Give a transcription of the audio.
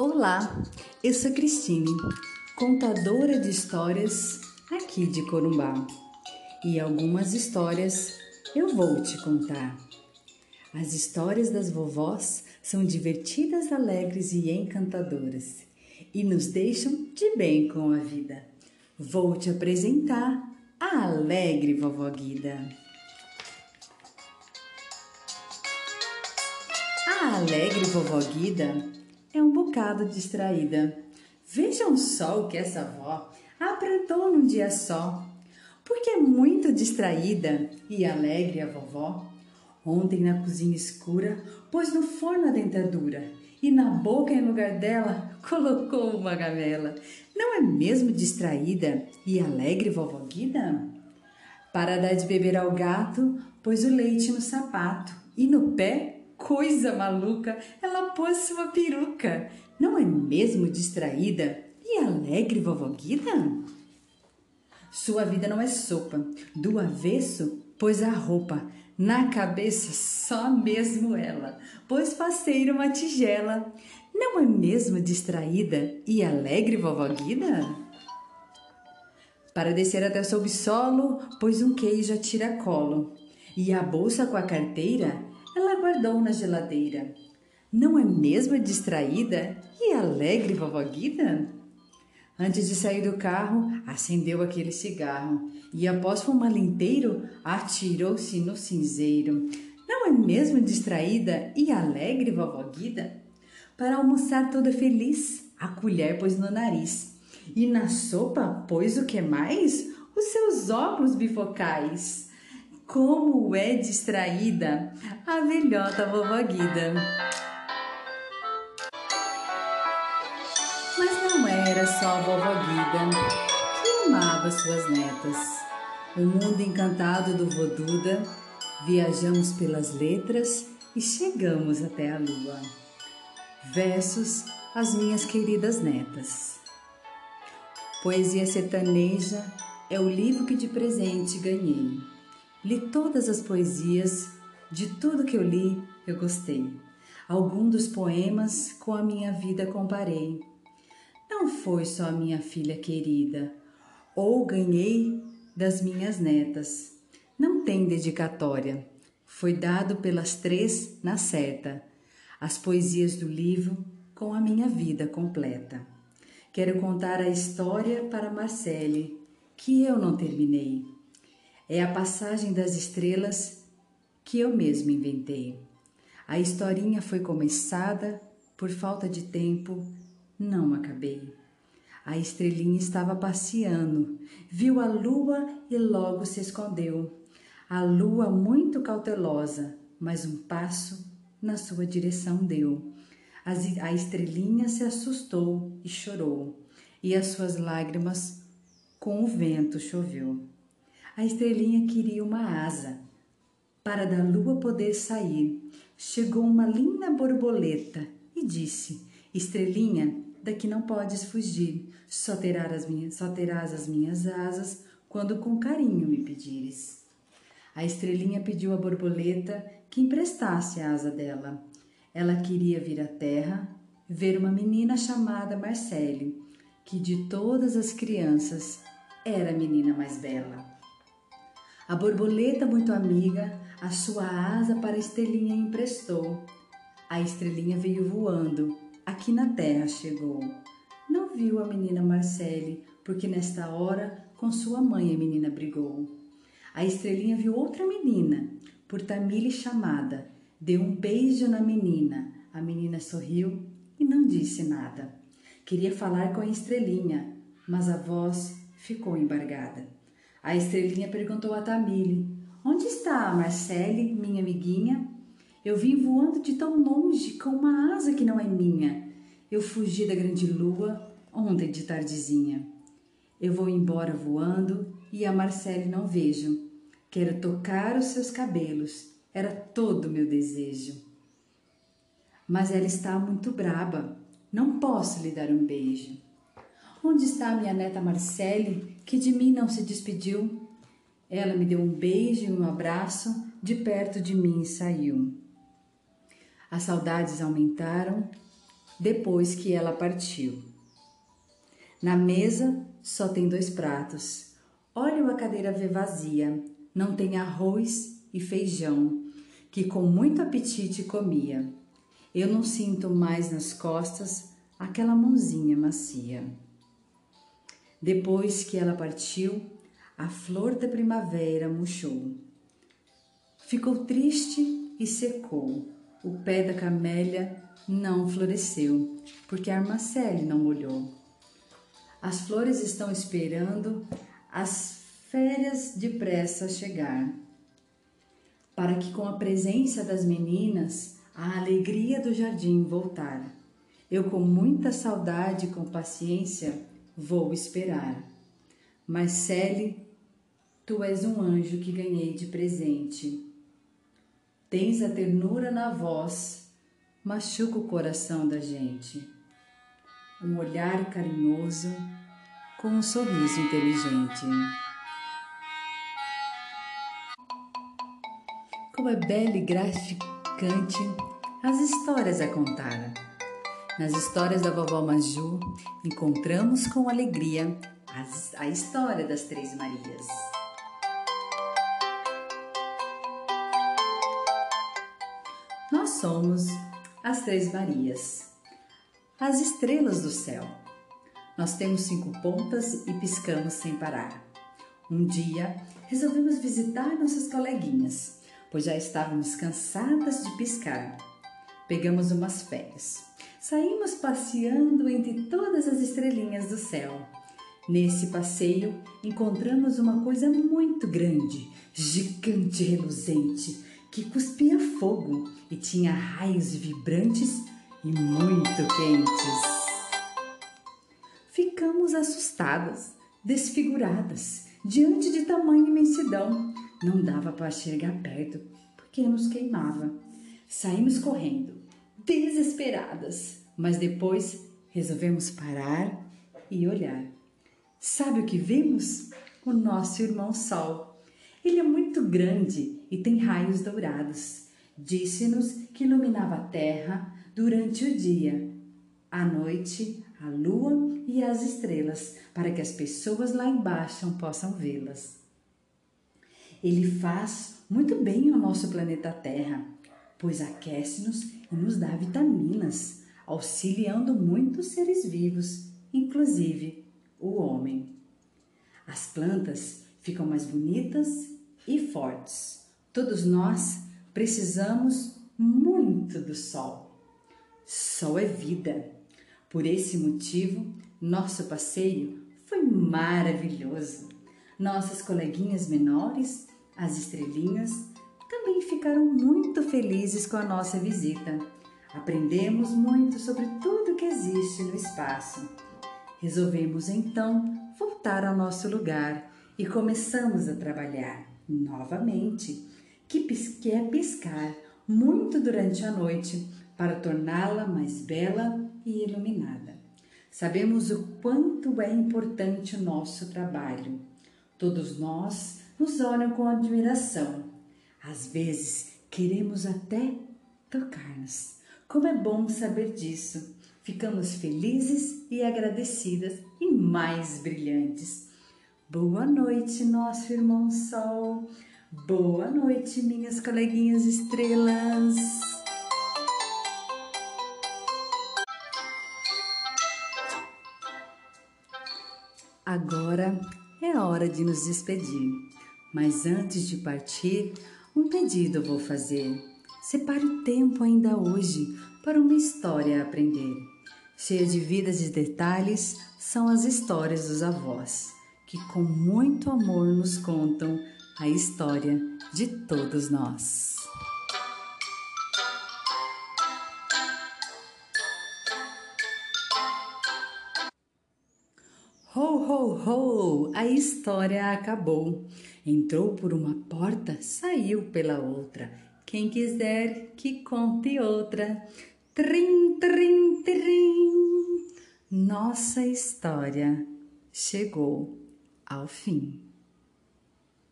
Olá, eu sou Cristine, contadora de histórias aqui de Corumbá. E algumas histórias eu vou te contar. As histórias das vovós são divertidas, alegres e encantadoras e nos deixam de bem com a vida. Vou te apresentar a alegre vovó Guida. A alegre vovó Guida é um bocado distraída. Vejam só o que essa avó aprontou num dia só. Porque é muito distraída e alegre a vovó. Ontem na cozinha escura pôs no forno a dentadura e na boca em lugar dela colocou uma gamela. Não é mesmo distraída e alegre vovó Guida? Para dar de beber ao gato, pôs o leite no sapato e no pé coisa maluca, ela pôs sua peruca. Não é mesmo distraída e alegre, vovó Guida? Sua vida não é sopa. Do avesso, pôs a roupa. Na cabeça, só mesmo ela. Pôs faceiro uma tigela. Não é mesmo distraída e alegre, vovó Guida? Para descer até o subsolo, pôs um queijo a tiracolo. E a bolsa com a carteira ela guardou na geladeira. Não é mesmo distraída e alegre, vovó Guida? Antes de sair do carro, acendeu aquele cigarro e, após fumar inteiro, atirou-se no cinzeiro. Não é mesmo distraída e alegre, vovó Guida? Para almoçar toda feliz, a colher pôs no nariz e na sopa pôs o que mais? Os seus óculos bifocais. Como é distraída a velhota vovó Guida. Mas não era só a vovó Guida que amava suas netas. O mundo encantado do Voduda, viajamos pelas letras e chegamos até a lua. Versos às minhas queridas netas. Poesia sertaneja é o livro que de presente ganhei. Li todas as poesias, de tudo que eu li, eu gostei. Algum dos poemas com a minha vida comparei. Não foi só a minha filha querida, ou ganhei das minhas netas. Não tem dedicatória. Foi dado pelas três na certa. As poesias do livro com a minha vida completa. Quero contar a história para Marcele, que eu não terminei. É a passagem das estrelas que eu mesmo inventei. A historinha foi começada, por falta de tempo, não acabei. A estrelinha estava passeando, viu a lua e logo se escondeu. A lua, muito cautelosa, mas um passo na sua direção deu. A estrelinha se assustou e chorou, e as suas lágrimas com o vento choveu a estrelinha queria uma asa. Para da lua poder sair, chegou uma linda borboleta e disse: Estrelinha, daqui não podes fugir, só terás as minhas, só terás as minhas asas quando com carinho me pedires. A estrelinha pediu à borboleta que emprestasse a asa dela. Ela queria vir à terra ver uma menina chamada Marcele, que de todas as crianças era a menina mais bela. A borboleta, muito amiga, a sua asa para a estrelinha emprestou. A estrelinha veio voando, aqui na terra chegou. Não viu a menina Marcele, porque nesta hora com sua mãe a menina brigou. A estrelinha viu outra menina, por Tamile chamada, deu um beijo na menina. A menina sorriu e não disse nada. Queria falar com a estrelinha, mas a voz ficou embargada. A estrelinha perguntou a Tamile: Onde está a Marcele, minha amiguinha? Eu vim voando de tão longe com uma asa que não é minha. Eu fugi da grande lua ontem de tardezinha. Eu vou embora voando e a Marcele não vejo. Quero tocar os seus cabelos, era todo o meu desejo. Mas ela está muito braba, não posso lhe dar um beijo. Onde está minha neta Marcele, que de mim não se despediu? Ela me deu um beijo e um abraço, de perto de mim saiu. As saudades aumentaram depois que ela partiu. Na mesa só tem dois pratos. Olho a cadeira ver vazia. Não tem arroz e feijão, que com muito apetite comia. Eu não sinto mais nas costas aquela mãozinha macia. Depois que ela partiu, a flor da primavera murchou. Ficou triste e secou. O pé da camélia não floresceu, porque a armacele não molhou. As flores estão esperando as férias depressa chegar, para que com a presença das meninas a alegria do jardim voltar. Eu com muita saudade e com paciência vou esperar. Mas Cele, tu és um anjo que ganhei de presente. Tens a ternura na voz, machuca o coração da gente. Um olhar carinhoso com um sorriso inteligente. Como é belo e gratificante as histórias a contar. Nas histórias da vovó Maju, encontramos com alegria a história das Três Marias. Nós somos as Três Marias, as estrelas do céu. Nós temos cinco pontas e piscamos sem parar. Um dia resolvemos visitar nossas coleguinhas, pois já estávamos cansadas de piscar. Pegamos umas férias. Saímos passeando entre todas as estrelinhas do céu. Nesse passeio, encontramos uma coisa muito grande, gigante reluzente, que cuspia fogo e tinha raios vibrantes e muito quentes. Ficamos assustadas, desfiguradas, diante de tamanha imensidão. Não dava para chegar perto, porque nos queimava. Saímos correndo, desesperadas, mas depois resolvemos parar e olhar. Sabe o que vimos? O nosso irmão Sol. Ele é muito grande e tem raios dourados. Disse-nos que iluminava a terra durante o dia, à noite, a lua e as estrelas, para que as pessoas lá embaixo possam vê-las. Ele faz muito bem ao nosso planeta Terra, pois aquece-nos e nos dá vitaminas, auxiliando muitos seres vivos, inclusive o homem. As plantas ficam mais bonitas e fortes. Todos nós precisamos muito do sol. Sol é vida. Por esse motivo, nosso passeio foi maravilhoso. Nossas coleguinhas menores, as estrelinhas, também ficaram muito felizes com a nossa visita. Aprendemos muito sobre tudo que existe no espaço. Resolvemos então voltar ao nosso lugar e começamos a trabalhar novamente, que é piscar muito durante a noite para torná-la mais bela e iluminada. Sabemos o quanto é importante o nosso trabalho. Todos nós nos olham com admiração. Às vezes queremos até tocar-nos. Como é bom saber disso. Ficamos felizes e agradecidas e mais brilhantes. Boa noite, nosso irmão Sol. Boa noite, minhas coleguinhas estrelas. Agora é hora de nos despedir, mas antes de partir, um pedido vou fazer. Separe o tempo ainda hoje para uma história aprender. Cheia de vidas e detalhes são as histórias dos avós, que com muito amor nos contam a história de todos nós. Ho! A história acabou. Entrou por uma porta, saiu pela outra. Quem quiser que conte outra. Trim, trim, trim. Nossa história chegou ao fim.